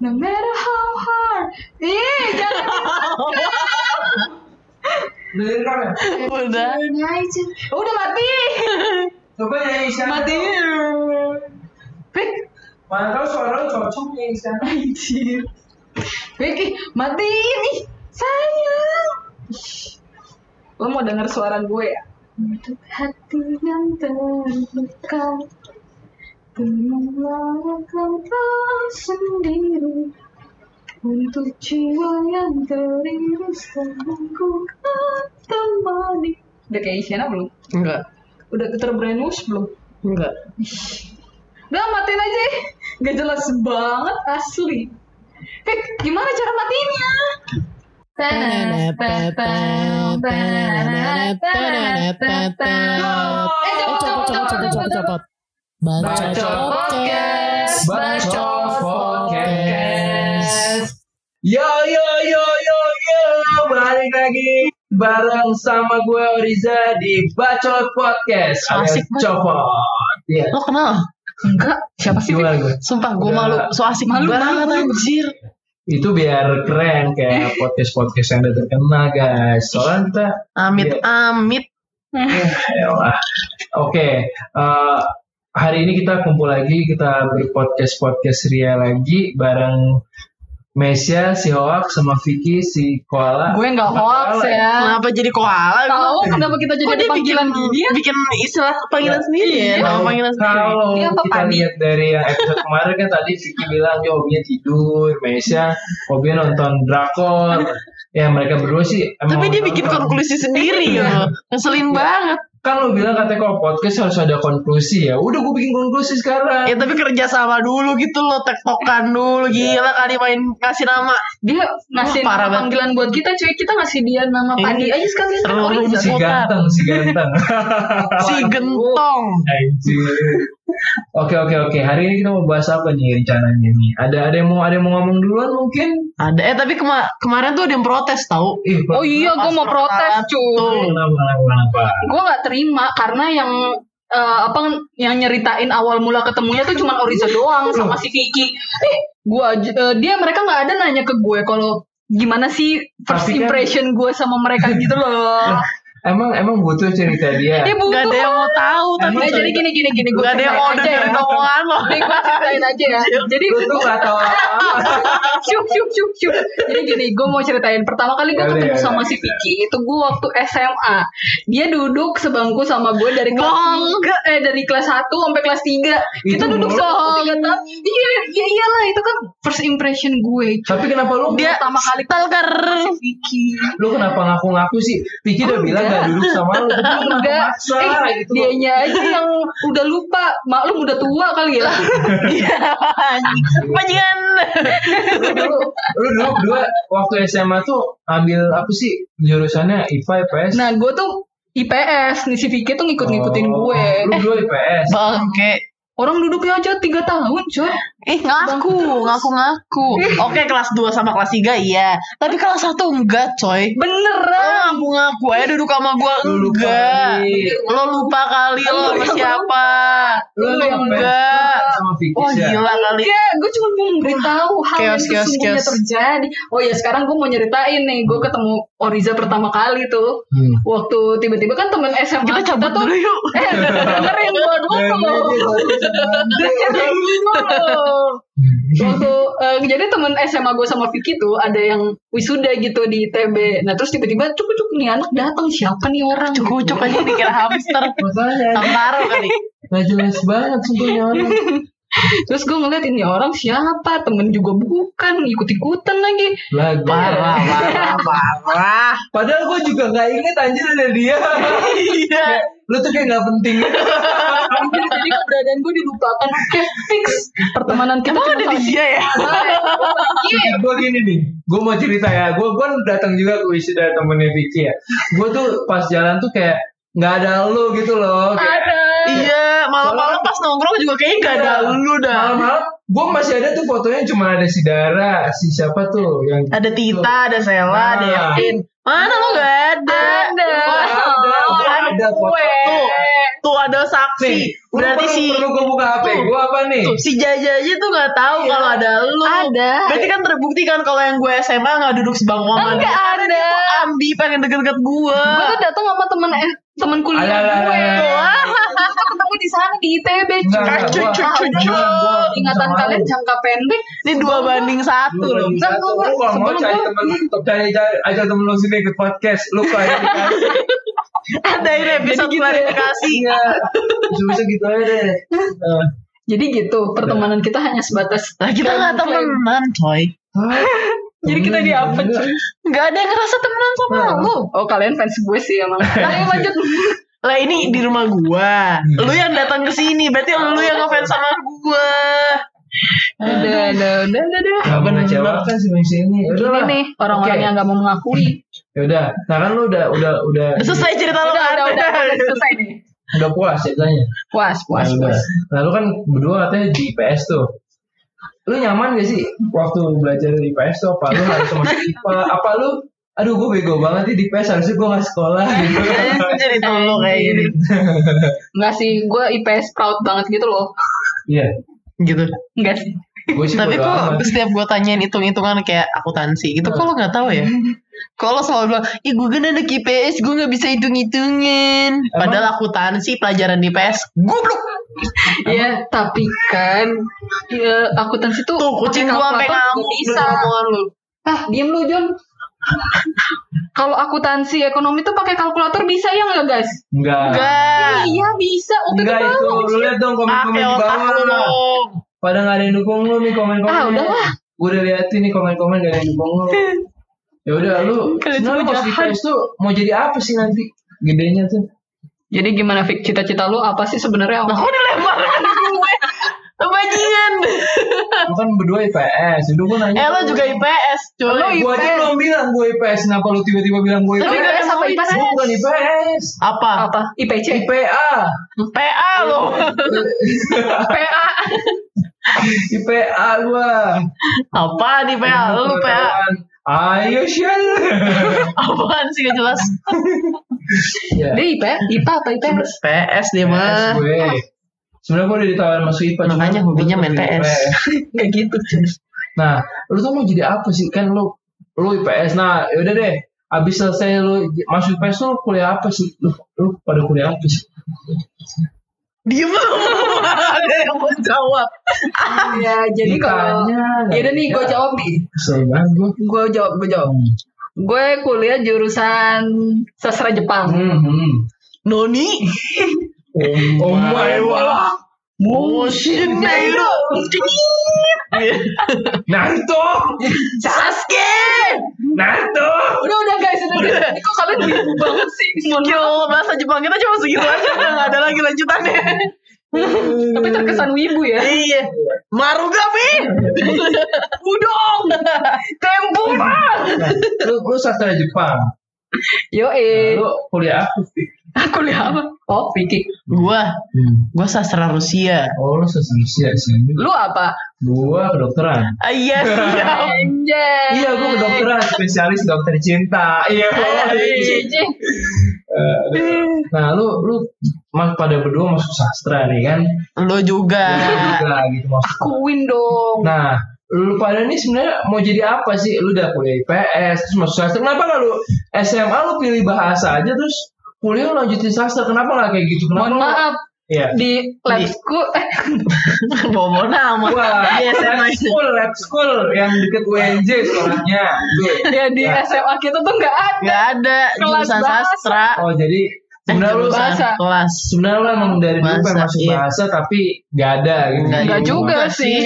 No matter how hard. Ih, jangan. Dengerin kan ya? Udah. Udah mati. Coba nyanyi Isyana. Mati. Pik, Mana tahu suara lu cocok nyanyi Isyana. anjir. Pik, ih, matiin ih. Sayang. Lo mau denger suara gue ya? Untuk hati yang terluka Tenanglah kau sendiri Untuk jiwa yang teriris Ku kan temani Udah kayak Isyana belum? Enggak. Udah terbrainwash belum? Enggak. Udah matiin aja ya. Gak jelas banget asli Pik, gimana cara matiinnya? Eh, copot, copot, copot, copot, copot. Bacot podcast. Bacot podcast. Yo yo yo yo yo, balik lagi bareng sama gue Oriza di Bacot Podcast. Asik banget. Copot. Iya. Lo kenal? Enggak, siapa sih? Gimana gue? Sumpah gue malu. So asik Malu banget anjir. Itu biar keren kayak podcast-podcast yang udah terkenal guys. Soalnya kita Amit Iya. amit. Yalah. Oke, eh, hari ini kita kumpul lagi, kita berpodcast podcast Ria lagi bareng Mesia, si Hoak, sama Vicky, si Koala. Gue nggak hoax ya. Kenapa jadi koala? Tahu kenapa kita jadi Kok bikin panggilan gini ya? bikin istilah panggilan sendiri ya? Iya. Nama panggilan sendiri. Kalau apa, kita Padi? lihat dari yang episode kemarin kan tadi Vicky bilang dia hobinya tidur, Mesia hobinya nonton drakor. ya mereka berdua sih emang Tapi dia bikin konklusi sendiri Iya. ya. Ngeselin banget. Kan lu bilang katanya kalau podcast harus ada konklusi ya. Udah gue bikin konklusi sekarang. Ya tapi kerja sama dulu gitu loh, tektokan dulu. Gila kali main kasih nama. Dia ngasih nama banget. panggilan buat kita cuy. Kita ngasih dia nama Ini Padi aja sekalian. kan terlalu Oriza. si ganteng, si ganteng. Si gentong. Oke oke oke. Hari ini kita mau bahas apa nih rencananya nih? Ada ada yang mau ada yang mau ngomong duluan mungkin? Ada eh tapi kema- kemarin tuh ada yang protes tau. Ih, Oh iya, gue mau protes cuy. Kenapa kenapa kenapa? Gue nggak terima karena yang eh, apa yang nyeritain awal mula ketemunya tuh cuma Oriza doang sama si Vicky. Eh, gua eh, dia mereka nggak ada nanya ke gue kalau gimana sih first Tapi kan- impression gue sama mereka gitu loh. Emang emang butuh cerita dia. Eh, butuh. Gak ada yang mau tahu tapi jadi gini gini gini gue gak ada yang mau dengerin omongan lo. Nih gue ceritain aja ya. Jadi Lu tuh gak apa-apa. syuk syuk syuk syuk. Jadi gini, gue mau ceritain. Pertama kali gue ketemu sama si Vicky itu gue waktu SMA. Dia duduk sebangku sama gue dari kelas tiga, eh dari kelas 1 sampai kelas 3 Kita Itu duduk tiga tahun. Iya, iya iyalah itu kan first impression gue. Tapi kenapa lu Dia Pertama kali stalker. Vicky. lu kenapa ngaku-ngaku sih? Vicky udah bilang gak duduk sama lu. Tapi lu kenapa maksa eh, gitu? dianya aja yang udah lupa. Maklum udah tua kali ya. Iya. anjing. Bajingan. lu dulu, lu dulu berdua waktu SMA tuh ambil apa sih jurusannya IPA IPS? Nah, gue tuh IPS nih si Vicky tuh ngikut-ngikutin Oh, gue. Lu dua IPS. Bangke. Orang duduknya aja tiga tahun, coy. Eh ngaku, ngaku-ngaku. Oke kelas 2 sama kelas 3 iya. Tapi kelas 1 enggak coy. Lo Beneran. ngaku-ngaku aja duduk sama gua Lu lupa enggak. Lo lupa kali lo sama siapa. Lu Lo enggak. sama Vicky Oh ya? gila kali. Enggak, gue cuma mau memberitahu hal yang sesungguhnya chaos. terjadi. Oh ya, sekarang gue mau nyeritain nih. Gue ketemu Oriza pertama kali tuh. Hmm. Waktu tiba-tiba kan temen SMA Kita cabut tuh. dulu yuk. Eh, dengerin gue dulu. Dengerin dulu. Waktu eh, jadi temen SMA gue sama Vicky tuh ada yang wisuda gitu di ITB. Nah terus tiba-tiba cuk cuk nih anak datang siapa nih orang? Cukup aja dikira hamster. Tantara kali. gak jelas banget sumpahnya orang. Terus gue ngeliat ini orang siapa? Temen juga bukan, ikut-ikutan lagi. Lagu. Parah, parah, parah. Padahal gue juga gak inget anjir ada dia. Iya. Lu tuh kayak gak penting. Jadi, jadi keberadaan gue dilupakan. Kayak fix. Pertemanan kita Emang cuma ada di dia ya? Iya. gue gini nih, gue mau cerita ya. Gue gue datang juga ke wisuda temennya Vicky ya. Gue tuh pas jalan tuh kayak nggak ada lu gitu loh. Kayak Ada. Iya, malam-malam pas nongkrong juga kayaknya gak ada lu dah. Malam-malam gue masih ada tuh fotonya cuma ada si Dara, si siapa tuh yang Ada Tita, ada Sela, ada Ah. Yakin. Mana lo gak ada? Ada. Wah, Ada. Ada. ada foto. Tuh, tuh ada saksi. Nih, lu Berarti perlu, si perlu gue buka HP gue apa nih? tuh, si Jaja aja tuh nggak tahu Iya. kalau ada lu. Ada. Berarti kan terbukti kan kalau yang gue SMA nggak duduk sebangku sama Enggak dia. Karena ada. dia tuh ambi pengen deket-deket gue. Gue tuh datang sama temen eh, temen kuliah gue. Di sana di ITB. Ingatan kalian jangka pendek. Ini dua banding satu loh. Lu kalau mau cari temen cari aja temen lu sini ikut podcast lu klarifikasi Ada ini episode gitu ya. klarifikasi. iya bisa bisa gitu aja deh Nah, Jadi gitu, pertemanan kita hanya sebatas Lah kita nggak temenan, coy. Jadi kita diapa, juga. cuy? Nggak ada yang ngerasa temenan sama Nah. lu. Oh kalian fans gue sih emang. Ayo lanjut. Lah ini di rumah gua. Hmm. Lu yang datang ke sini, berarti lu yang ngefans sama gua. Udah, udah, udah, udah, udah. Gak mengecewakan sih main sini Ini Udah nih orang-orang Oke. yang gak mau mengakui. Yaudah Nah kan lu udah Udah Udah Udah selesai cerita lu Udah, kan? udah, udah, udah selesai nih. Udah puas ceritanya Puas, puas, Nah, udah. puas. Nah lu kan berdua katanya di IPS tuh Lu nyaman gak sih Waktu belajar di IPS tuh Apa lu harus masuk IPA Apa lu Aduh gue bego banget nih di IPS Harusnya gue gak sekolah gitu Jadi tolong kayak gini. Enggak sih, gue IPS proud banget gitu loh. Iya Gitu. Enggak sih. Gue Tapi kok amat. setiap gua tanyain hitung-hitungan kayak akuntansi, itu kok lo nggak tahu ya? Kalau selalu bilang, ih gue kan anak IPS, gue nggak bisa hitung-hitungan. Padahal akuntansi pelajaran di IPS, goblok. Iya, tapi kan ya, akuntansi tuh Tuh kucing gua sampai ngamuk bisa. omongan lu. Ah, diem lu John. Kalau akuntansi ekonomi tuh pakai kalkulator bisa ya nggak guys? Enggak Enggak. Iya bisa. Waktu Enggak itu itu. Lu liat dong komen-komen Pakai di bawah lu. Pada gak ada yang dukung lu nih komen-komen Ah, udahlah. Gue udah liatin nih komen-komen gak ada yang dukung lu Ya udah lu Sebenernya semua pas di tuh Mau jadi apa sih nanti Gedenya tuh Jadi gimana Fik? Cita-cita lu apa sih sebenarnya? Nah, kok dilempar? Bajingan. Lu kan berdua IPS Udah gue nanya Eh lo juga IPS, Lo coy. Gue aja belum bilang gue IPS Kenapa lu tiba-tiba bilang gue Tapi IPS kan IPS apa IPS? Gue bukan IPS Apa? Apa? IPC? IPA PA lo. PA. IPA gue Apa di PA? Lu PA. Ayo Syal Apaan sih gak jelas? Ya Dia IPA? IPA apa IPS? PS dia mah. gue Sebenarnya gue udah ditawarin masuk IPA Makanya hobinya main PS. Kayak gitu. Nah, lu tuh mau jadi apa sih? Kan lu lu IPS. Nah, yaudah deh. Abis selesai lu masuk IPS lu kuliah apa sih? Lu, lu pada kuliah apa sih? Diem. Ada yang mau jawab. Ya, jadi kalau Ya udah nih, gue jawab nih. Gue. Jawab, gue jawab. Gue kuliah jurusan sastra Jepang. Hmm, hmm. Noni. Oh my god. Motion Nairo. Naruto. Sasuke. Naruto. Udah, udah guys, udah. udah. Kok kalian wibu banget sih? Skill bahasa Jepang kita cuma segitu aja, udah nggak ada lagi lanjutannya. Tapi terkesan wibu ya. iya. Marugame. Udong. Tempura. Nah, lu lu sastra Jepang. Yo Nah, eh. lu kuliah apa sih? Kuliah apa? Oh, Vicky. Gua, gua sastra Rusia. Oh, lu sastra Rusia sih. Lu apa? Gua kedokteran. Ah, iya, siap. Anjay. Iya, gua kedokteran, spesialis dokter cinta. Iya. Anjay. Eh, Nah, lu lu mas pada berdua masuk sastra nih kan? Lo juga. Juga gitu maksud. Akuin dong. Nah, lu pada nih sebenarnya mau jadi apa sih? Lu udah kuliah IPS, terus masuk sastra. Kenapa nggak lu SMA lu pilih bahasa aja terus kuliah lu lanjutin sastra? Kenapa nggak kayak gitu? Kenapa Mohon maaf. Iya. Di lab school eh Bawa nama. Wah, Di SMA lab school, lab school yang deket UNJ sekolahnya. Ya di Ya. SMA kita tuh nggak ada. Nggak ada Kelas jurusan bahasa. sastra. Oh, jadi Eh, sebenarnya lu bahasa. kelas. sebenarnya lu emang dari dulu pengen Bahasa, masuk iya. bahasa tapi nggak ada gitu. Nggak Enggak Iya, juga juga sih.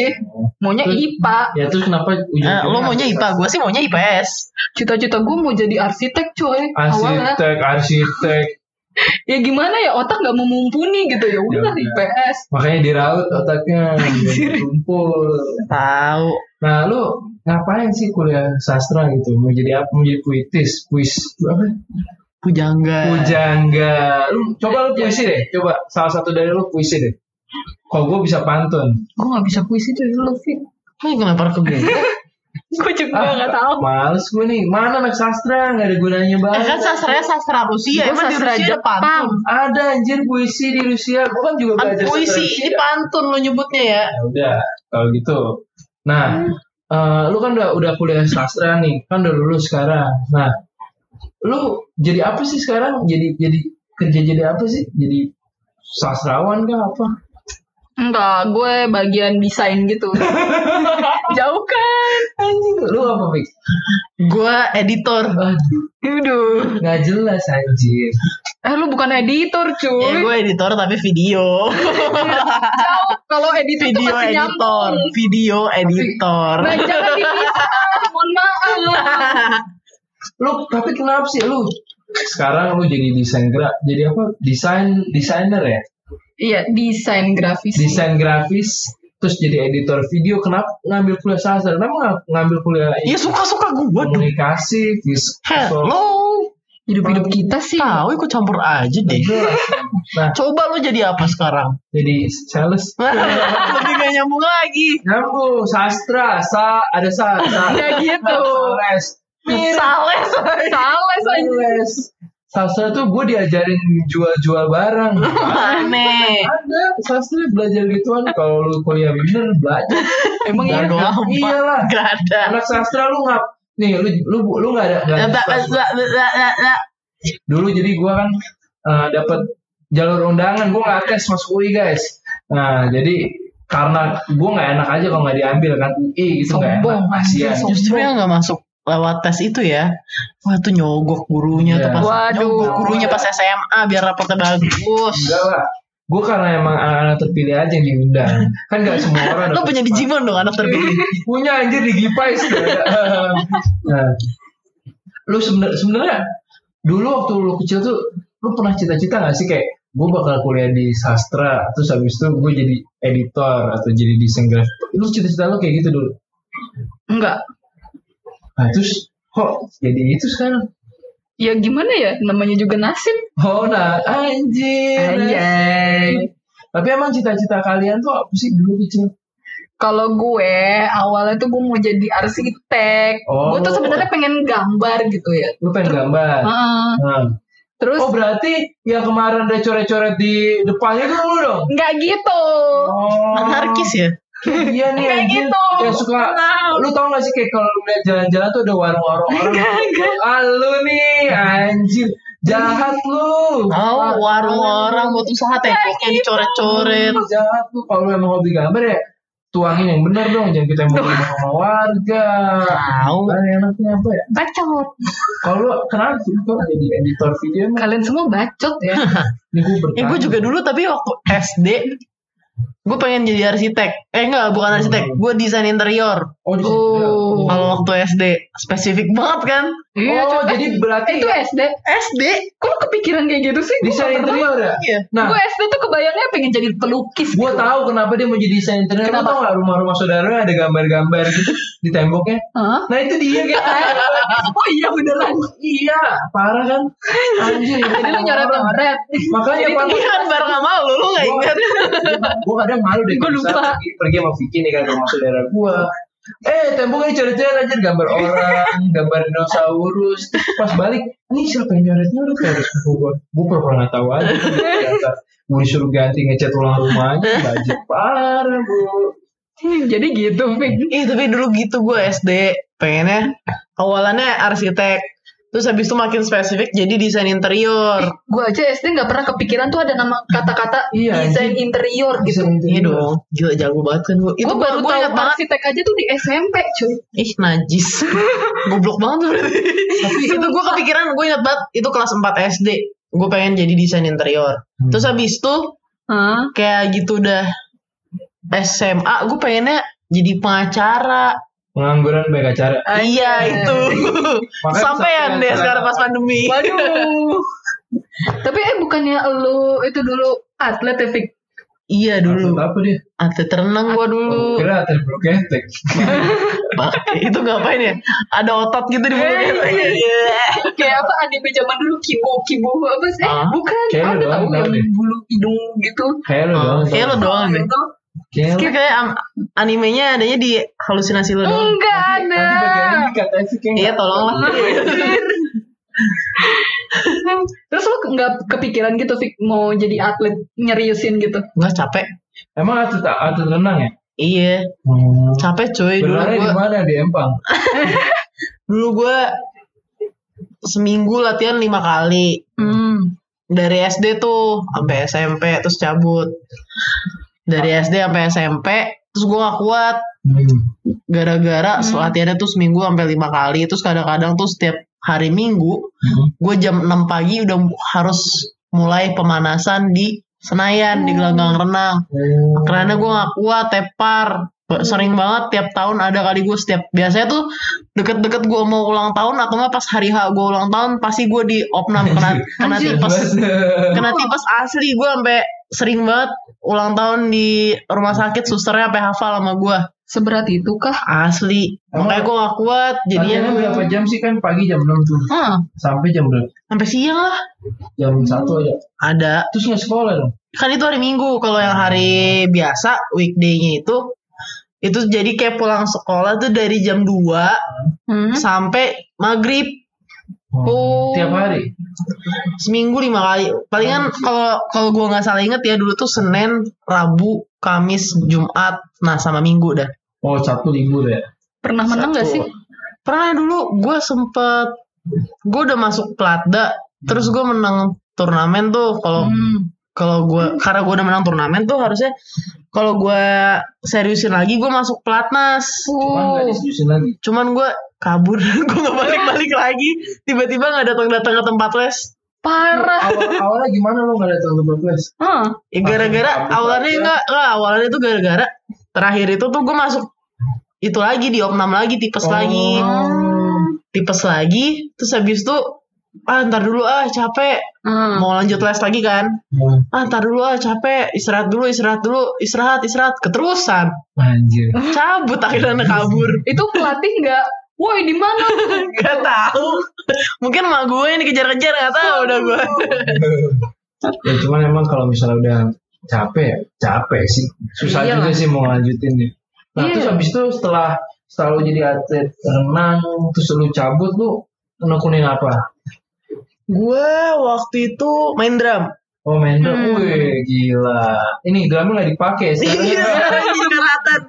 Maunya IPA. Ya terus kenapa ujung-ujungnya Eh, lo maunya IPA, gue sih maunya IPS. Cita-cita gue mau jadi arsitek coy. Awalnya. arsitek arsitek Ya gimana ya otak nggak mau mumpuni gitu ya udah Ya. IPS. makanya diraut otaknya kumpul Tahu. nah lu ngapain sih kuliah sastra gitu mau jadi apa mau jadi puitis puis apa Pujangga. pujangga lu coba lu puisi deh coba salah satu dari lu puisi deh kok gue bisa pantun Gue nggak bisa puisi tuh lu Fit. Kok yang ngelempar ke gue? Gue juga Ah, nggak tahu. Males gue nih. Mana anak sastra nggak ada gunanya Eh banget. kan sastranya sastra Rusia, Gua emang di sastra Rusia ada Jepang. pantun. Ada anjir puisi di Rusia. Gue kan juga belajar sastra puisi, Rusia. ini pantun lo nyebutnya ya. Ya udah kalau gitu. Nah, eh, lu kan udah udah kuliah sastra nih, kan udah lulus sekarang. Nah, lu jadi apa sih sekarang? Jadi jadi kerja jadi apa sih? Jadi sastrawan kah apa? Enggak, gue bagian desain gitu. Jauh kan? Anjing, lu apa Fik? Gua editor. Aduh, nggak jelas anjir. Eh lu bukan editor Ya cuy. gue editor tapi video. Jauh. Kalau editor tuh video masih editor, nyambung. video editor. Nah, jangan dipisah. Mohon maaf. Lu tapi kenapa sih lu sekarang lu jadi desain gerak jadi apa desain desainer ya Iya, desain grafis. desain grafis terus jadi editor video kenapa ngambil kuliah sastra kenapa ngambil kuliah Ya suka-suka gue dong. komunikasi Hello. Hidup-hidup kita sih. Tahu ikut campur aja deh. nah Coba lo jadi apa sekarang? jadi sales Lebih gak nyambung lagi. nyambung sastra sa ada sa sa Ya gitu. sales Sales. Sales sastra tuh gue diajarin jual-jual barang. Aneh. ada sastra belajar gituan kalau lu kuliah bener belajar. Emang iya. Gak doang. iyalah. Gak ada. anak sastra lu ngap nih lu lu lu nggak ada nggak ada dulu jadi gua kan uh, dapat jalur undangan gua nggak tes masuk UI guys. Nah jadi karena gua nggak enak aja kalau nggak diambil kan UI gitu nggak Sombong, enak kasihan. anjir, Justru yang gak masuk lewat tes itu ya. Wah tuh nyogok gurunya tuh Iya. pas Waduh. nyogok gurunya pas SMA biar rapotnya bagus. enggak lah gua karena emang anak-anak terpilih aja yang diundang kan nggak semua orang Lo punya Digimon dong anak terpilih. punya anjir di Gipais nah, lu sebenar sebenarnya dulu waktu lu kecil tuh lu pernah cita-cita gak sih kayak gue bakal kuliah di sastra terus habis itu gue jadi editor atau jadi desain grafis lu cita-cita lu kayak gitu dulu Enggak. Nah terus kok jadi itu sekarang Ya gimana ya? Namanya juga nasib. oh nah anjir Anjay. tapi emang cita-cita kalian tuh apa sih dulu kecil Kalau gue awalnya tuh gue mau jadi arsitek. Oh. Gue tuh sebenarnya pengen gambar gitu ya. lu pengen gambar Heeh. nah. Terus oh berarti yang kemarin ada coret-coret di depannya tuh lu dong nggak gitu. Oh. Anarkis ya. Iya nih Kayak anjir. gitu. Ya suka lu tau gak sih kayak kalau lu lihat jalan-jalan tuh ada warung-warung orang. Ah lu nih anjir. Jahat lu. Oh, warung orang buat usaha temboknya dicoret-coret. Jahat lu kalau lu emang hobi gambar ya tuangin yang benar dong jangan kita mau sama warga. Tahu. Kan enaknya apa ya? Bacot. Kalau kenapa sih lu kok jadi editor video? Kalian semua bacot ya. Ini gue bertanya. Eh gue juga dulu tapi waktu SD gue pengen jadi arsitek. Eh enggak, bukan arsitek. Gue desain interior. Oh, situ. Oh. Kalau waktu SD spesifik banget kan? Iya, Oh, coba. jadi berarti itu SD. SD. Kok lu kepikiran kayak gitu sih? Desain interior ya? Iya. Nah, Gue SD tuh kebayangnya pengen jadi pelukis. Gue gitu. tahu kenapa dia mau jadi desain interior. Kenapa? tau gak rumah-rumah saudara ada gambar-gambar gitu di temboknya? Hah? Nah itu dia kayak Oh iya beneran. iya parah kan anjir Jadi lu nyoret-nyoret. makanya Jadi pak Iya kan bareng sama lu, lu gak ingat? gue kadang malu deh Gua kalau lupa. pergi, pergi sama Vicky nih kan ke rumah saudara gue eh temboknya coret-coret aja gambar orang gambar dinosaurus. Pas balik ini siapa yang nyoretnya? Lu kayak harus gue gue pernah nggak tahu aja. Gue disuruh ganti ngecat ulang rumahnya budget parah bu. Jadi gitu, Fik. Ih tapi dulu gitu gue SD pengennya awalannya arsitek terus habis itu makin spesifik jadi desain interior. Gue aja SD nggak pernah kepikiran tuh ada nama kata-kata Iya, desain interior gitu. Iya dong. Gila jago banget kan gue itu Gue gue baru gue tahu banget. arsitek aja tuh di SMP, cuy. ih najis. Goblok banget tuh berarti. Tapi itu gue kepikiran gue ingat banget itu kelas 4 SD gue pengen jadi desain interior. Hmm. terus habis itu Hah? kayak gitu udah SMA gue pengennya jadi pengacara pengangguran baik acara iya itu Makanya sampean deh sekarang. pas pandemi Waduh. Tapi eh bukannya lu itu dulu atlet ya, Fik? iya dulu Atlet apa dia atlet renang gua dulu kira atlet bulu ketek itu ngapain ya? Ada otot gitu di mulut Eh, kita. Iya. Kayak apa anime zaman dulu kibo kibo apa sih? Eh, Ah, bukan. kayak ada lu doang tahu yang bulu hidung gitu. kayak lu Oh, doang kayak lu doang. Kayak Kayak kayak am- animenya adanya di halusinasi lo doang. Enggak ada. nanti bagian ini kata Evi kayak Iya nggak- tolonglah. Terus lu nggak kepikiran gitu Fik mau jadi atlet nyeriusin gitu? Enggak capek. Emang atlet atlet renang ya? Iya, Hmm. capek coy dulu Benerannya di gua. mana di Empang? Dulu gua seminggu latihan lima kali. Hmm. Dari SD tuh sampai SMP terus cabut. Dari SD sampai SMP terus gua gak kuat. Hmm. gara-gara Hmm. latihannya tuh seminggu sampai lima kali terus kadang-kadang tuh setiap hari minggu Hmm. gue jam 6 pagi udah harus mulai pemanasan di Senayan di gelanggang renang. Oh. karena gue gak kuat tepar. Sering banget tiap tahun ada kali gue setiap biasanya tuh deket-deket gue mau ulang tahun atau nggak pas hari H gue ulang tahun pasti gue di opnam. Kena kena tipes. Kena tipes asli gue sampai sering banget ulang tahun di rumah sakit susternya sampai hafal sama gue Seberat itu kah? asli Emang makanya gue gak kuat Jadinya jadinya berapa jam sih kan pagi jam 6 tuh Hmm. sampai jam berapa? sampai siang lah Jam 1 aja. ada Terus nggak sekolah dong? kan itu hari Minggu kalau yang hari biasa weekday-nya itu itu jadi kayak pulang sekolah tuh dari jam 2 Hmm. sampai maghrib Oh. Tiap hari. seminggu lima kali palingan kalau kalau gua nggak salah inget ya dulu tuh Senin Rabu Kamis Jumat nah sama Minggu dah Oh Sabtu libur ya. Pernah menang gak Satu. sih? pernah dulu gue sempet gue udah masuk Platda terus gue menang turnamen tuh kalau Hmm. kalau gue karena gue udah menang turnamen tuh harusnya kalau gue seriusin lagi gue masuk pelatnas Cuman nggak diseriusin lagi. cuman gue kabur gue nggak balik balik lagi tiba-tiba nggak datang datang ke tempat les Parah. Awal awalnya gimana lo nggak datang ke les? Hah. ya gara-gara awalnya enggak enggak awalnya itu gara-gara terakhir itu tuh gue masuk itu lagi di opnam lagi tipes Oh. lagi tipes lagi terus habis itu ah ntar dulu ah capek Hmm. mau lanjut les lagi kan Hmm. ah ntar dulu ah capek istirahat dulu istirahat dulu istirahat istirahat keterusan Anjir. cabut akhirnya kabur Itu pelatih nggak? Woi di mana? Gak tahu. Mungkin mak gue yang dikejar-kejar gak tahu udah gue. ya cuman emang kalau misalnya udah capek ya capek sih. Susah Iya juga sih mau lanjutin ya. Nah Iya. terus habis itu setelah setelah lu jadi atlet renang terus lu cabut lu nekunin apa? Gue waktu itu main drum. Oh main drum, Hmm. wih gila. Ini drumnya nggak dipakai Iya, sekarang. kelihatan.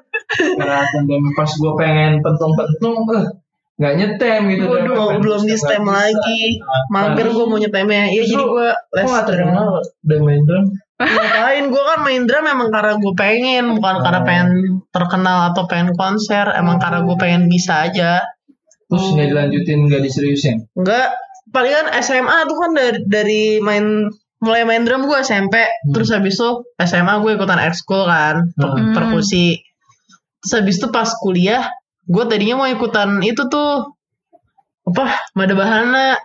Kelihatan dan pas gue pengen pentung-pentung, eh nggak nyetem gitu. Waduh, belum di stem Nggak lagi. Mager gue mau nyetemnya. Iya jadi gue les Kok nggak drum. terkenal udah main drum? Ngapain? Gue kan main drum emang karena gue pengen, bukan karena Oh. pengen terkenal atau pengen konser. Emang karena gue pengen bisa aja. Terus nggak dilanjutin, nggak diseriusin. Enggak, palingan SMA tuh kan dari, dari main mulai main drum gue SMP, terus habis itu SMA gue ikutan ekskul kan, per- Hmm. perkusi. Terus habis itu pas kuliah, gue tadinya mau ikutan itu tuh apa? Mada Bahana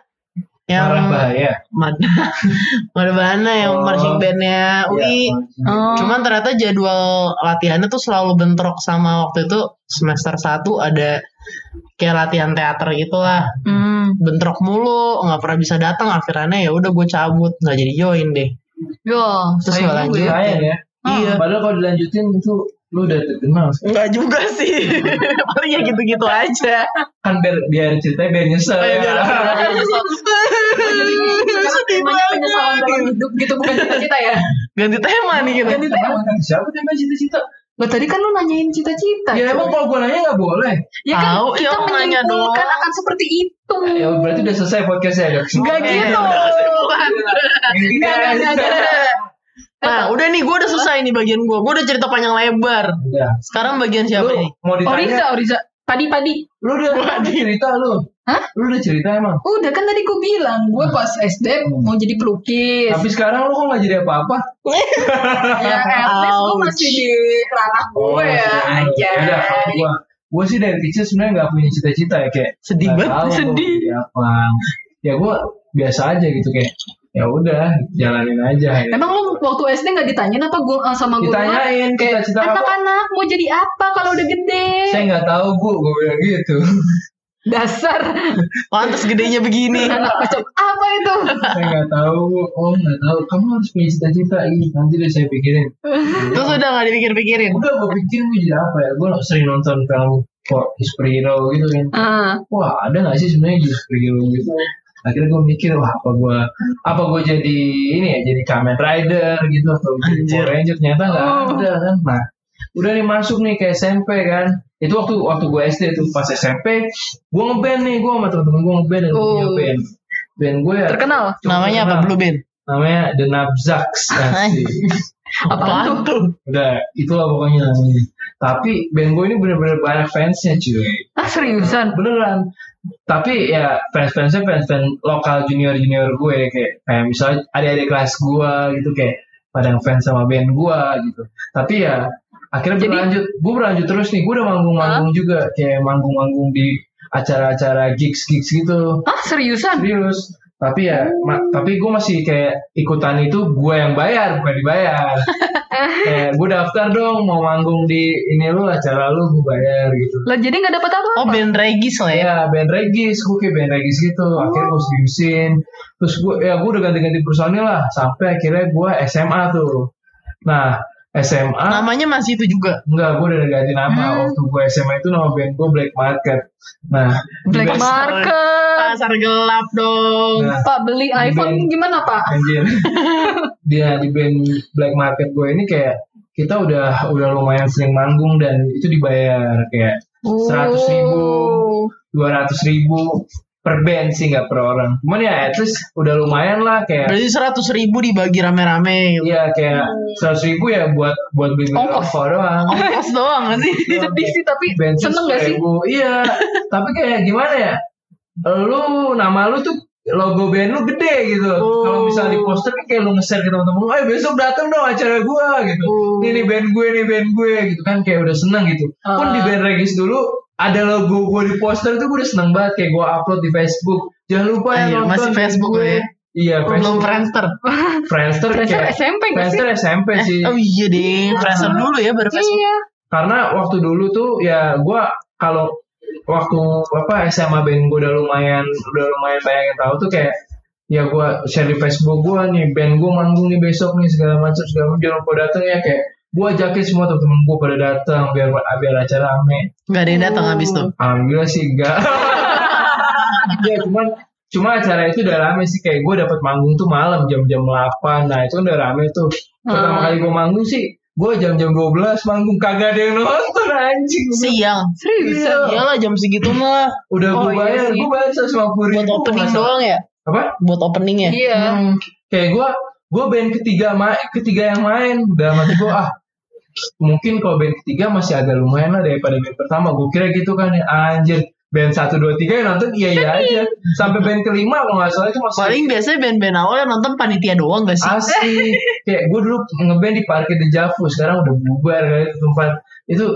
yang Marah bahaya. Bahana yang Oh. marching bandnya UI. Iya, Oh. Cuman ternyata jadwal latihannya tuh selalu bentrok sama waktu itu semester 1 ada kayak latihan teater gitu lah Hmm. bentrok mulu nggak pernah bisa datang akhirnya ya udah gue cabut nggak jadi join deh Yo, Terus juga lanjut. ya. Ya. Iya. Padahal kalau dilanjutin itu lu udah terkenal. nggak juga sih paling ya gitu-gitu aja Kan biar biar ceritanya biar nyesel Kayak ya. biar- sedih Banyak penyesalan banget hidup gitu bukan cita-cita ya. ganti tema nih kita Ganti tema. Siapa yang cita-cita? Loh tadi kan lu nanyain cita-cita. Ya emang kalau gue nanya nggak boleh. Ya kan Tahu, kita ya, nanya menyimpulkan doang. akan seperti itu. Ya berarti udah selesai podcastnya ya. Enggak Eh, gitu. Enggak, enggak, enggak, enggak. Nah udah nih gue udah selesai nih bagian gue gue udah cerita panjang lebar Udah. sekarang bagian siapa Lu nih mau ditanya? Oriza, Oriza. Padi, padi. Lu udah, lu udah cerita lu. Hah? Lu udah cerita emang. Udah kan tadi gue bilang, gue pas SD mau jadi pelukis. Tapi sekarang lu kok nggak jadi apa-apa? ya at least gue masih di ranah gue ya aja. Udah, gua gua sih dari kecil sebenarnya nggak punya cita-cita ya kayak Sedih banget, sedih. jadi apa. Ya gua biasa aja gitu kayak ya udah jalanin aja. Ya. Emang lu waktu SD nggak ditanyain apa gue sama guru? Ditanyain kayak cita-cita apa? anak-anak mau jadi apa kalau udah gede? Saya nggak tahu bu, gue bilang gitu. Dasar Pantas gedenya begini. anak macam apa itu? saya nggak tahu oh nggak tahu kamu harus punya cita-cita ini nanti deh saya pikirin Terus udah gak dipikir-pikirin. udah gue pikir gue jadi apa ya gue sering nonton film kok superhero gitu kan Ah, wah ada nggak sih sebenarnya superhero gitu akhirnya gue mikir wah apa gue apa gue jadi ini ya jadi Kamen Rider gitu atau jadi. Power Ranger ternyata nggak Oh. ada kan nah udah nih masuk nih ke SMP kan itu waktu waktu gue SD tuh pas SMP gue ngeband nih gue sama temen-temen gue ngeband dan punya Oh. band band gue ya terkenal. Namanya apa? Blue Band. namanya The Nabzaks. Apaan tuh? udah itulah pokoknya namanya tapi band gue ini bener-bener banyak fansnya cuy Ah seriusan? beneran tapi ya fans-fansnya fans-fans lokal junior-junior gue kayak kayak misalnya adik-adik kelas gue gitu kayak pada fans sama band gue gitu. Tapi ya akhirnya Jadi- berlanjut. Gue berlanjut terus nih gue udah manggung-manggung juga kayak manggung-manggung di acara-acara gigs-gigs gitu. Ah seriusan? serius tapi ya ma- tapi gue masih kayak ikutan itu gue yang bayar bukan dibayar. Kayak gue daftar dong mau manggung di ini lu acara lu gue bayar gitu. Lah jadi nggak dapat apa? Oh band regis lah ya. ya band regis gue kayak band regis gitu. Akhirnya gue seriusin. Terus gue ya gue udah ganti-ganti personil lah sampai akhirnya gue SMA tuh. Nah SMA Namanya masih itu juga. enggak gue udah ganti nama waktu gue SMA itu nama band gue Black Market nah Black market. Pasar gelap dong. Nah, Pak beli iPhone Band. gimana Pak? anjir dia di band Black Market gue ini kayak kita udah udah lumayan sering manggung dan itu dibayar kayak Seratus ribu. Oh. dua ratus ribu per band sih nggak per orang cuman ya at least udah lumayan lah kayak Berarti seratus ribu dibagi rame-rame. Iya kayak seratus ribu ya buat buat beli rokok doang. Ongkos doang gak sih? Sedih sih tapi seneng gak sih? 10.000. Iya. Tapi kayak gimana ya? Lu nama lu tuh logo band lu gede gitu. Oh. Kalau misalnya di poster kan kayak lu nge-share ke teman-teman lu, "Eh besok datang dong acara gua." gitu. Oh. Ini nih band gue, nih band gue gitu kan kayak udah seneng gitu. Pun Ah. di band Regis dulu ada logo gue di poster tuh gue udah seneng banget kayak gue upload di Facebook. Jangan lupa ya Iya, nonton masih Facebook gue. ya? Iya, Belum Facebook. Friendster. Friendster, Friendster kayak SMP gak sih? Friendster SMP sih. Oh iya deh, Friendster dulu ya baru Facebook. Iya. karena waktu dulu tuh ya gue kalau waktu apa SMA band gue udah lumayan udah lumayan banyak yang tahu tuh kayak ya gue share di Facebook gue nih band gue manggung nih besok nih segala macam segala macam jangan lupa datang ya kayak gue ajakin semua temen-temen gue pada datang biar biar acara rame. Gak ada yang datang habis tuh. alhamdulillah sih enggak. Ya cuman cuma acara itu udah rame sih. Kayak gue dapat manggung tuh malam jam-jam 8 nah itu udah rame tuh. Pertama Hmm. kali gue manggung sih gue jam-jam 12 manggung. Kagak ada yang nonton anjing. Siang. Seriusan? Iyalah jam segitu mah. Udah Oh, gue iya bayar gue bayar 150 buat ribu. Opening masa- doang ya. apa? Buat opening ya. Iya. Hmm, kayak gue gue band ketiga ma ketiga yang main. Dalam hati gue ah mungkin kalau band ketiga masih agak lumayan lah daripada band pertama. Gue kira gitu kan ya. Anjir band satu dua tiga yang nonton? Iya iya aja. Sampai band kelima kalau nggak salah itu masih Paling biasanya band-band awal yang nonton panitia doang gak sih? asli kayak gue dulu ngeband di parkir di Javu sekarang udah bubar kali itu tempat itu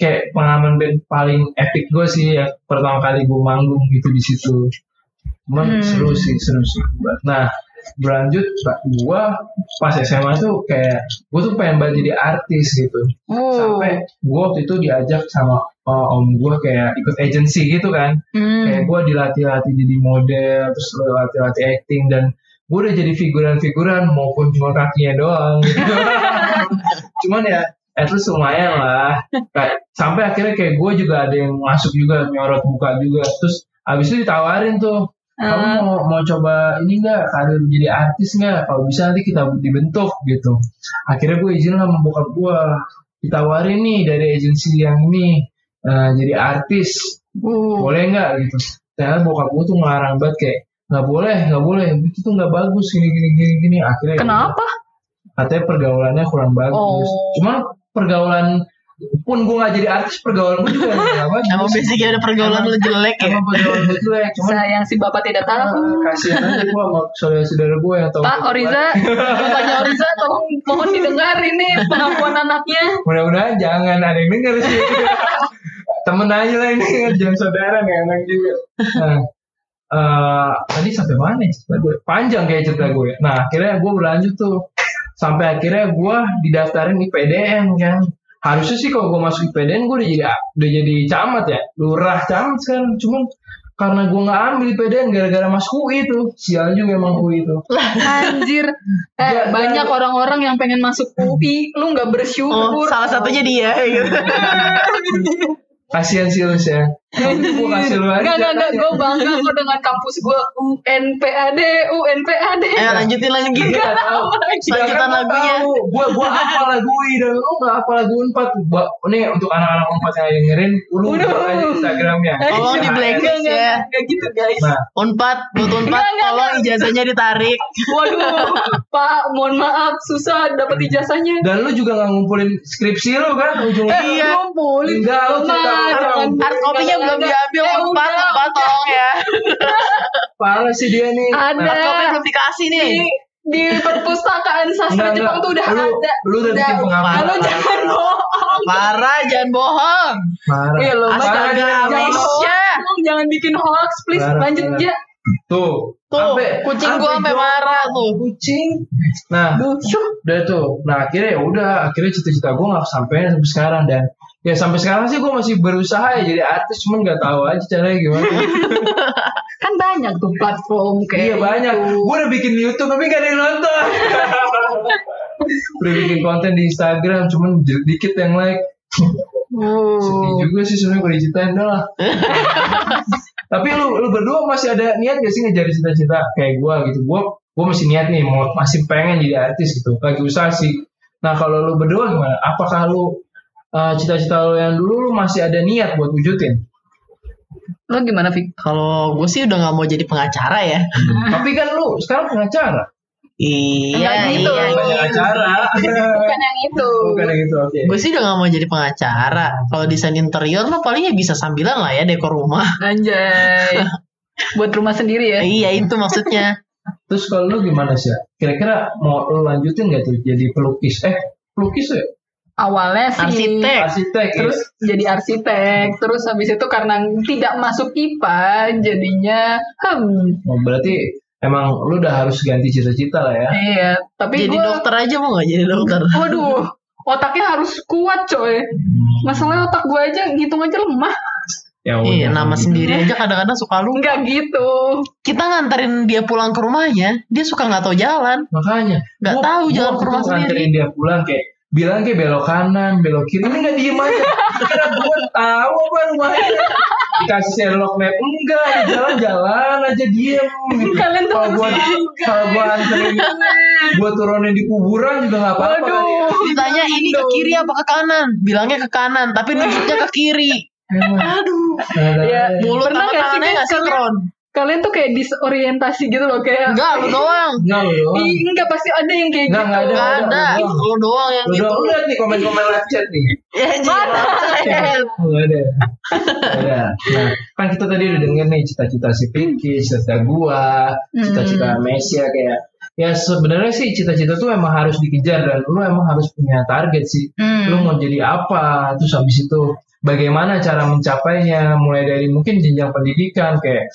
kayak pengalaman band paling epic gue sih ya. Pertama kali gue manggung gitu di situ. Cuman Hmm. seru sih seru sih. Nah berlanjut gue pas SMA tuh kayak gue tuh pengen banget jadi artis gitu Oh. sampai gue waktu itu diajak sama uh, om gue kayak ikut agency gitu kan Hmm. kayak gue dilatih-latih jadi model terus latih-latih acting dan gue udah jadi figuran-figuran maupun cuma kakinya doang gitu. cuman ya at least lumayan lah kayak sampai akhirnya kayak gue juga ada yang masuk juga nyorot buka juga terus abis itu ditawarin tuh kamu Ah. mau mau coba ini enggak karir jadi artis nggak? Kalau bisa nanti kita dibentuk gitu. Akhirnya gue izin lah sama bokap gue ditawarin nih dari agensi yang ini eh, jadi artis. Uh. boleh nggak gitu? Ternyata bokap gue tuh ngelarang banget kayak nggak boleh nggak boleh. Itu tuh nggak bagus gini gini gini gini. Akhirnya ya Kenapa? katanya pergaulannya kurang bagus. Oh. cuma pergaulan pun gue nggak jadi artis pergaulan gue juga bagus Emang basicnya ada pergaulan lu jelek ya. emang pergaulan gue jelek cuma Sayang si bapak tidak tahu. kasihan aja gue sama saudara-saudara gue yang tahu Pak Oriza, bapaknya Oriza tolong mohon didengar ini pengakuan anaknya. mudah-mudahan jangan ada yang denger sih. Temen aja lah ini jangan saudara nih anak juga. Nah eh, tadi sampai mana ya cerita gue panjang kayak cerita gue nah akhirnya gue berlanjut tuh. Sampai akhirnya gue didaftarin di PDN kan harusnya sih kalau gue masuk IPDN gue udah jadi udah jadi camat ya. Lurah camat sekarang. Cuman karena gue nggak ambil IPDN gara-gara masuk UI itu. Sial juga emang UI itu. Anjir. Eh, Gak- banyak gak- orang-orang yang pengen masuk UI, lu nggak Oh, bersyukur. salah satunya dia. Gitu. kasihan sih lu ya gue kasih lu aja Enggak, enggak, enggak. Gue bangga kok dengan kampus gue UNPAD, UNPAD. Eh lanjutin lagi. Gak tahu. Selanjutan lagunya. Gue gue apa lagu ini dan lu nggak apa lagu. Gua nih untuk anak-anak empat yang dengerin, lu aja Instagramnya. Tolong di blacklist ya. enggak gitu guys. Nah, Unpad, buat unpad, tolong ijazahnya ditarik. Waduh, Pak, mohon maaf, susah dapat ijazahnya. dan lu juga nggak ngumpulin skripsi lu kan. Eh, Iya. ngumpulin. Enggak, lu cerita orang. Hard copy-nya belum diambil, eh, udah, tolong ya. Parah sih dia nih. Ada. Nah, copy belum dikasih nih. Di, di perpustakaan sastra Enggak, Jepang enggak. tuh udah Lu- ada. lu udah bikin pengakuan. Lu jangan bohong. Parah, jangan bohong. Parah. Iya Astaga, jangan Malaysia. bohong, jangan bikin hoax, please. Lanjut aja. Tuh, Tuh, Ampe- kucing gua ampe sampai jauh. marah tuh. Kucing. Nah, Duh, udah tuh. Nah, akhirnya ya udah, akhirnya cita-cita gue nggak sampai sampai sekarang dan ya sampai sekarang sih gue masih berusaha ya jadi artis cuman nggak tahu aja caranya gimana. Kan banyak tuh platform kayak iya banyak. gitu. Gue udah bikin YouTube tapi gak ada yang nonton. udah bikin konten di Instagram cuman dikit yang like. Sedih Oh. juga sih sebenarnya gue diceritain dah lah. Tapi lu lu berdua masih ada niat gak sih ngejar cita-cita kayak gue gitu? Gue gue masih niat nih mau masih pengen jadi artis gitu. Lagi usaha sih. Nah kalau lu berdua gimana? Apakah lu uh, cita-cita lu yang dulu lu masih ada niat buat wujudin? Lo gimana, Fik? Kalau gue sih udah nggak mau jadi pengacara ya. Tapi kan lu sekarang pengacara. Iya, Enggak gitu. iya. Bukan iya. acara. Bukan yang itu. Bukan yang gitu. Oke. Gue sih udah gak mau jadi pengacara. Kalau desain interior mah paling ya bisa sambilan lah ya dekor rumah. Anjay. Buat rumah sendiri ya. iya itu maksudnya. Terus kalau lu gimana sih? Kira-kira mau lu lanjutin gak tuh jadi pelukis? Eh pelukis ya? Awalnya sih Arsitek. Arsitek. ya? terus jadi arsitek terus habis itu karena tidak masuk IPA jadinya hmm Oh, berarti emang lu udah harus ganti cita-cita lah ya. iya tapi jadi gua- dokter aja mau gak jadi dokter? waduh otaknya harus kuat coy masalahnya otak gue aja ngitung aja lemah Ya Iya, nama gitu. sendiri aja kadang-kadang suka lupa. enggak gitu Kita nganterin dia pulang ke rumahnya, dia suka nggak tahu jalan. Makanya. Nggak tahu gua jalan ke rumah sendiri. nganterin dia pulang kayak bilang kayak belok kanan, belok kiri. Ini nggak diem aja. Kira gua tahu apa rumahnya. Dikasih Sherlock map enggak, jalan-jalan aja diem. gitu. Kalian tuh kalau juga. kalau gua anterin gua turunin di kuburan juga nggak apa-apa. kan ya. waduh Ditanya ini ke kiri apa ke kanan? Bilangnya ke kanan, tapi nunjuknya ke kiri. Aduh. Ya, Mulut sama tangannya nggak sinkron. Kalian tuh kayak disorientasi gitu loh kayak Enggak, lu doang. Enggak lu doang. Ih, enggak pasti ada yang kayak Nggak, gitu nggak Enggak ada. ada. lu doang. Lu doang yang Lu gitu. doang. Lu lihat nih komen-komen live chat nih. Ya, Mana? Oh, Nggak ada. Ada. Nah, kan kita tadi udah denger nih cita-cita si Pinky, cita-cita gua, cita-cita Mesia kayak ya sebenarnya sih cita-cita tuh emang harus dikejar dan lu emang harus punya target sih. Hmm. Lu mau jadi apa? Terus habis itu bagaimana cara mencapainya? Mulai dari mungkin jenjang pendidikan kayak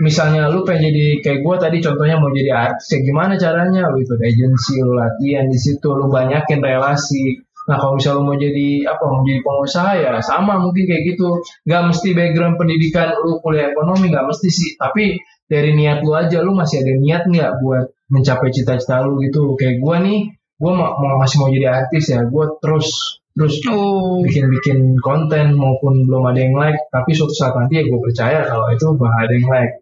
misalnya lu pengen jadi kayak gua tadi contohnya mau jadi artis kayak gimana caranya? Lu ikut agensi lu latihan di situ lu banyakin relasi. Nah kalau misalnya lu mau jadi apa mau jadi pengusaha ya sama mungkin kayak gitu. Nggak mesti background pendidikan lu kuliah ekonomi nggak mesti sih. Tapi dari niat lu aja lu masih ada niat nggak buat mencapai cita-cita lu gitu? Kayak gua nih gua mau, mau masih mau jadi artis ya gua terus terus Oh. bikin-bikin konten maupun belum ada yang like. Tapi suatu saat nanti ya gue percaya kalau itu bakal ada yang like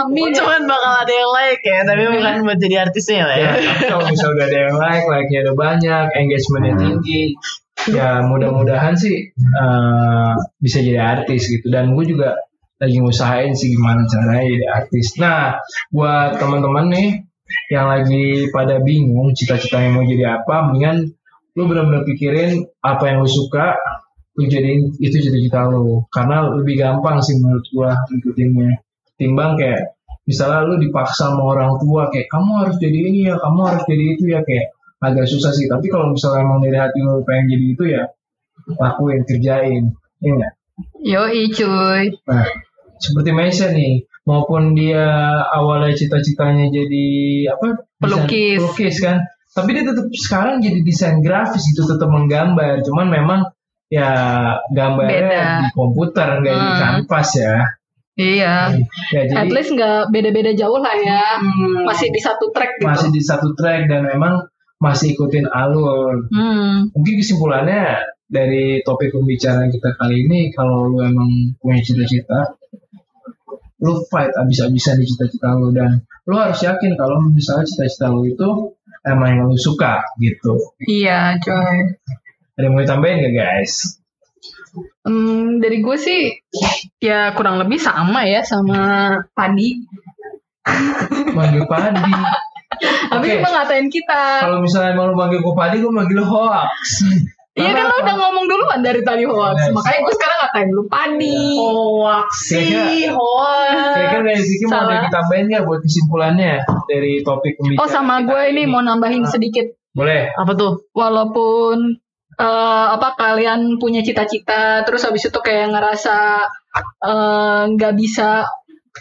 Amin. Cuman bakal ada yang like ya, tapi bukan buat jadi artisnya lah ya. ya tapi kalau misalnya udah ada yang like like-nya udah banyak engagementnya tinggi ya mudah-mudahan sih eh, bisa jadi artis gitu dan gue juga lagi ngusahain sih gimana caranya jadi artis nah buat teman-teman nih yang lagi pada bingung cita-citanya mau jadi apa mendingan lu benar-benar pikirin apa yang lu suka jadiin itu cita-cita lu karena lebih gampang sih menurut gua ngikutinnya timbang kayak misalnya lu dipaksa sama orang tua kayak kamu harus jadi ini ya kamu harus jadi itu ya kayak agak susah sih tapi kalau misalnya emang dari hati lu pengen jadi itu ya lakuin kerjain ya nggak? Yoi cuy. Nah, seperti Maisa nih, maupun dia awalnya cita-citanya jadi apa? desain Pelukis. Pelukis kan. tapi dia tetap sekarang jadi desain grafis gitu tetap menggambar cuman memang ya gambarnya Beda. di komputer nggak di Hmm. kanvas ya Iya. ya jadi At least nggak beda-beda jauh lah ya. hmm, Masih di satu track gitu. masih di satu track dan memang masih ikutin alur Hmm. mungkin kesimpulannya dari topik pembicaraan kita kali ini kalau lu emang punya cita-cita lu fight abis-abisan di cita-cita lu dan lu harus yakin kalau misalnya cita-cita lu itu emang yang lu suka gitu Iya, coy. Ada yang mau ditambahin gak guys Hmm, dari gue sih ya kurang lebih sama ya sama Padi. manggil padi Tapi Oke. cuma ngatain kita. kalau misalnya emang lu manggil gue padi gue manggil hoax Iya kan lo udah ngomong duluan dari tadi hoax. Yes. Makanya gue sekarang ngatain lu Padi. Hoax sih, hoax. Kira-kira dari Vicky mau ada ditambahin gak buat kesimpulannya dari topik pembicaraan Oh sama gue ini mau nambahin sedikit. boleh Apa tuh? Walaupun eh, apa kalian punya cita-cita, terus habis itu kayak ngerasa eh, nggak bisa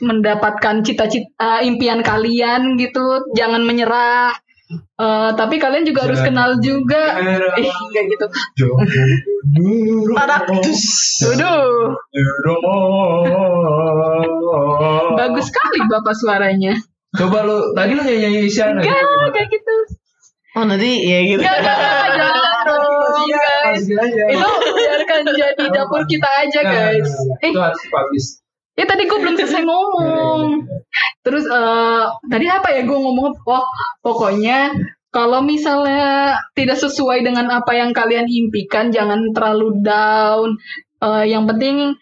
mendapatkan cita-cita eh, impian kalian gitu, jangan menyerah. Eh, tapi kalian juga harus kenal juga. Eh, enggak gitu. Waduh, bagus sekali bapak suaranya. Coba lu tadi lu nyanyi nyanyi Isyana Enggak, enggak gitu. Oh nanti ya gitu. Enggak, enggak, enggak, dong, guys. Itu biarkan jadi dapur kita aja, guys. Eh, Itu harus publish. ya tadi gue belum selesai ngomong. Terus eh tadi apa ya gue ngomong? Oh, pokoknya kalau misalnya tidak sesuai dengan apa yang kalian impikan, jangan terlalu down. Eh, yang penting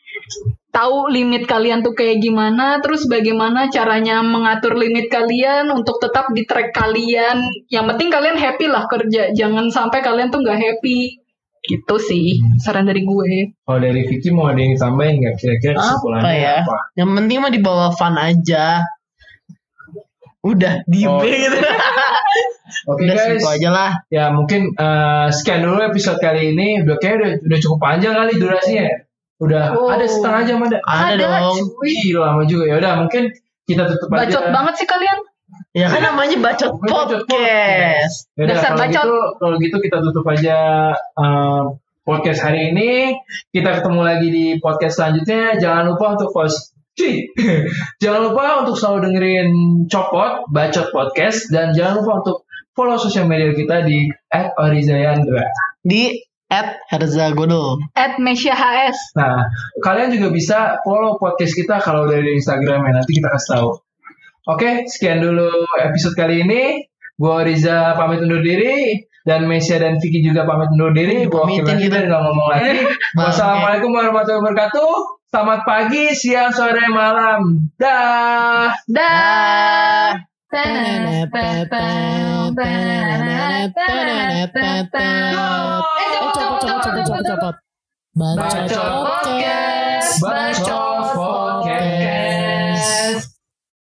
tahu limit kalian tuh kayak gimana, terus bagaimana caranya mengatur limit kalian untuk tetap di track kalian. Yang penting kalian happy lah kerja, jangan sampai kalian tuh nggak happy. Gitu sih saran dari gue. Kalau dari Vicky mau ada yang ditambahin nggak kira-kira Apa kesimpulannya ya? apa? Yang penting mah dibawa fun aja. Udah diem Oh. gitu. Oke Udah guys, aja lah. ya mungkin eh, sekian dulu episode kali ini. Udah kayak udah, udah cukup panjang kali durasinya. Udah Oh. ada setengah jam ada. Ada, dong. cuy. Gila lama juga ya. Udah mungkin kita tutup aja. Bacot banget sih kalian. Ya kan namanya bacot Bacot podcast. Yaudah, Dasar kalau bacot. gitu, kalau gitu kita tutup aja eh, podcast hari ini. Kita ketemu lagi di podcast selanjutnya. Jangan lupa untuk post. Cih. jangan lupa untuk selalu dengerin Copot, Bacot Podcast. Dan jangan lupa untuk follow sosial media kita di @orizayandra. Di at Herza Godol. At Mesia HS. Nah, kalian juga bisa follow podcast kita kalau dari Instagram ya. Nanti kita kasih tahu. Oke, sekian dulu episode kali ini. Gua Riza pamit undur diri dan Mesia dan Vicky juga pamit undur diri. Gua gitu. dan nggak ngomong lagi. Wassalamualaikum warahmatullahi wabarakatuh. Selamat pagi, siang, sore, malam. Dah. Dah. Copot, Bacot podcast. Bacot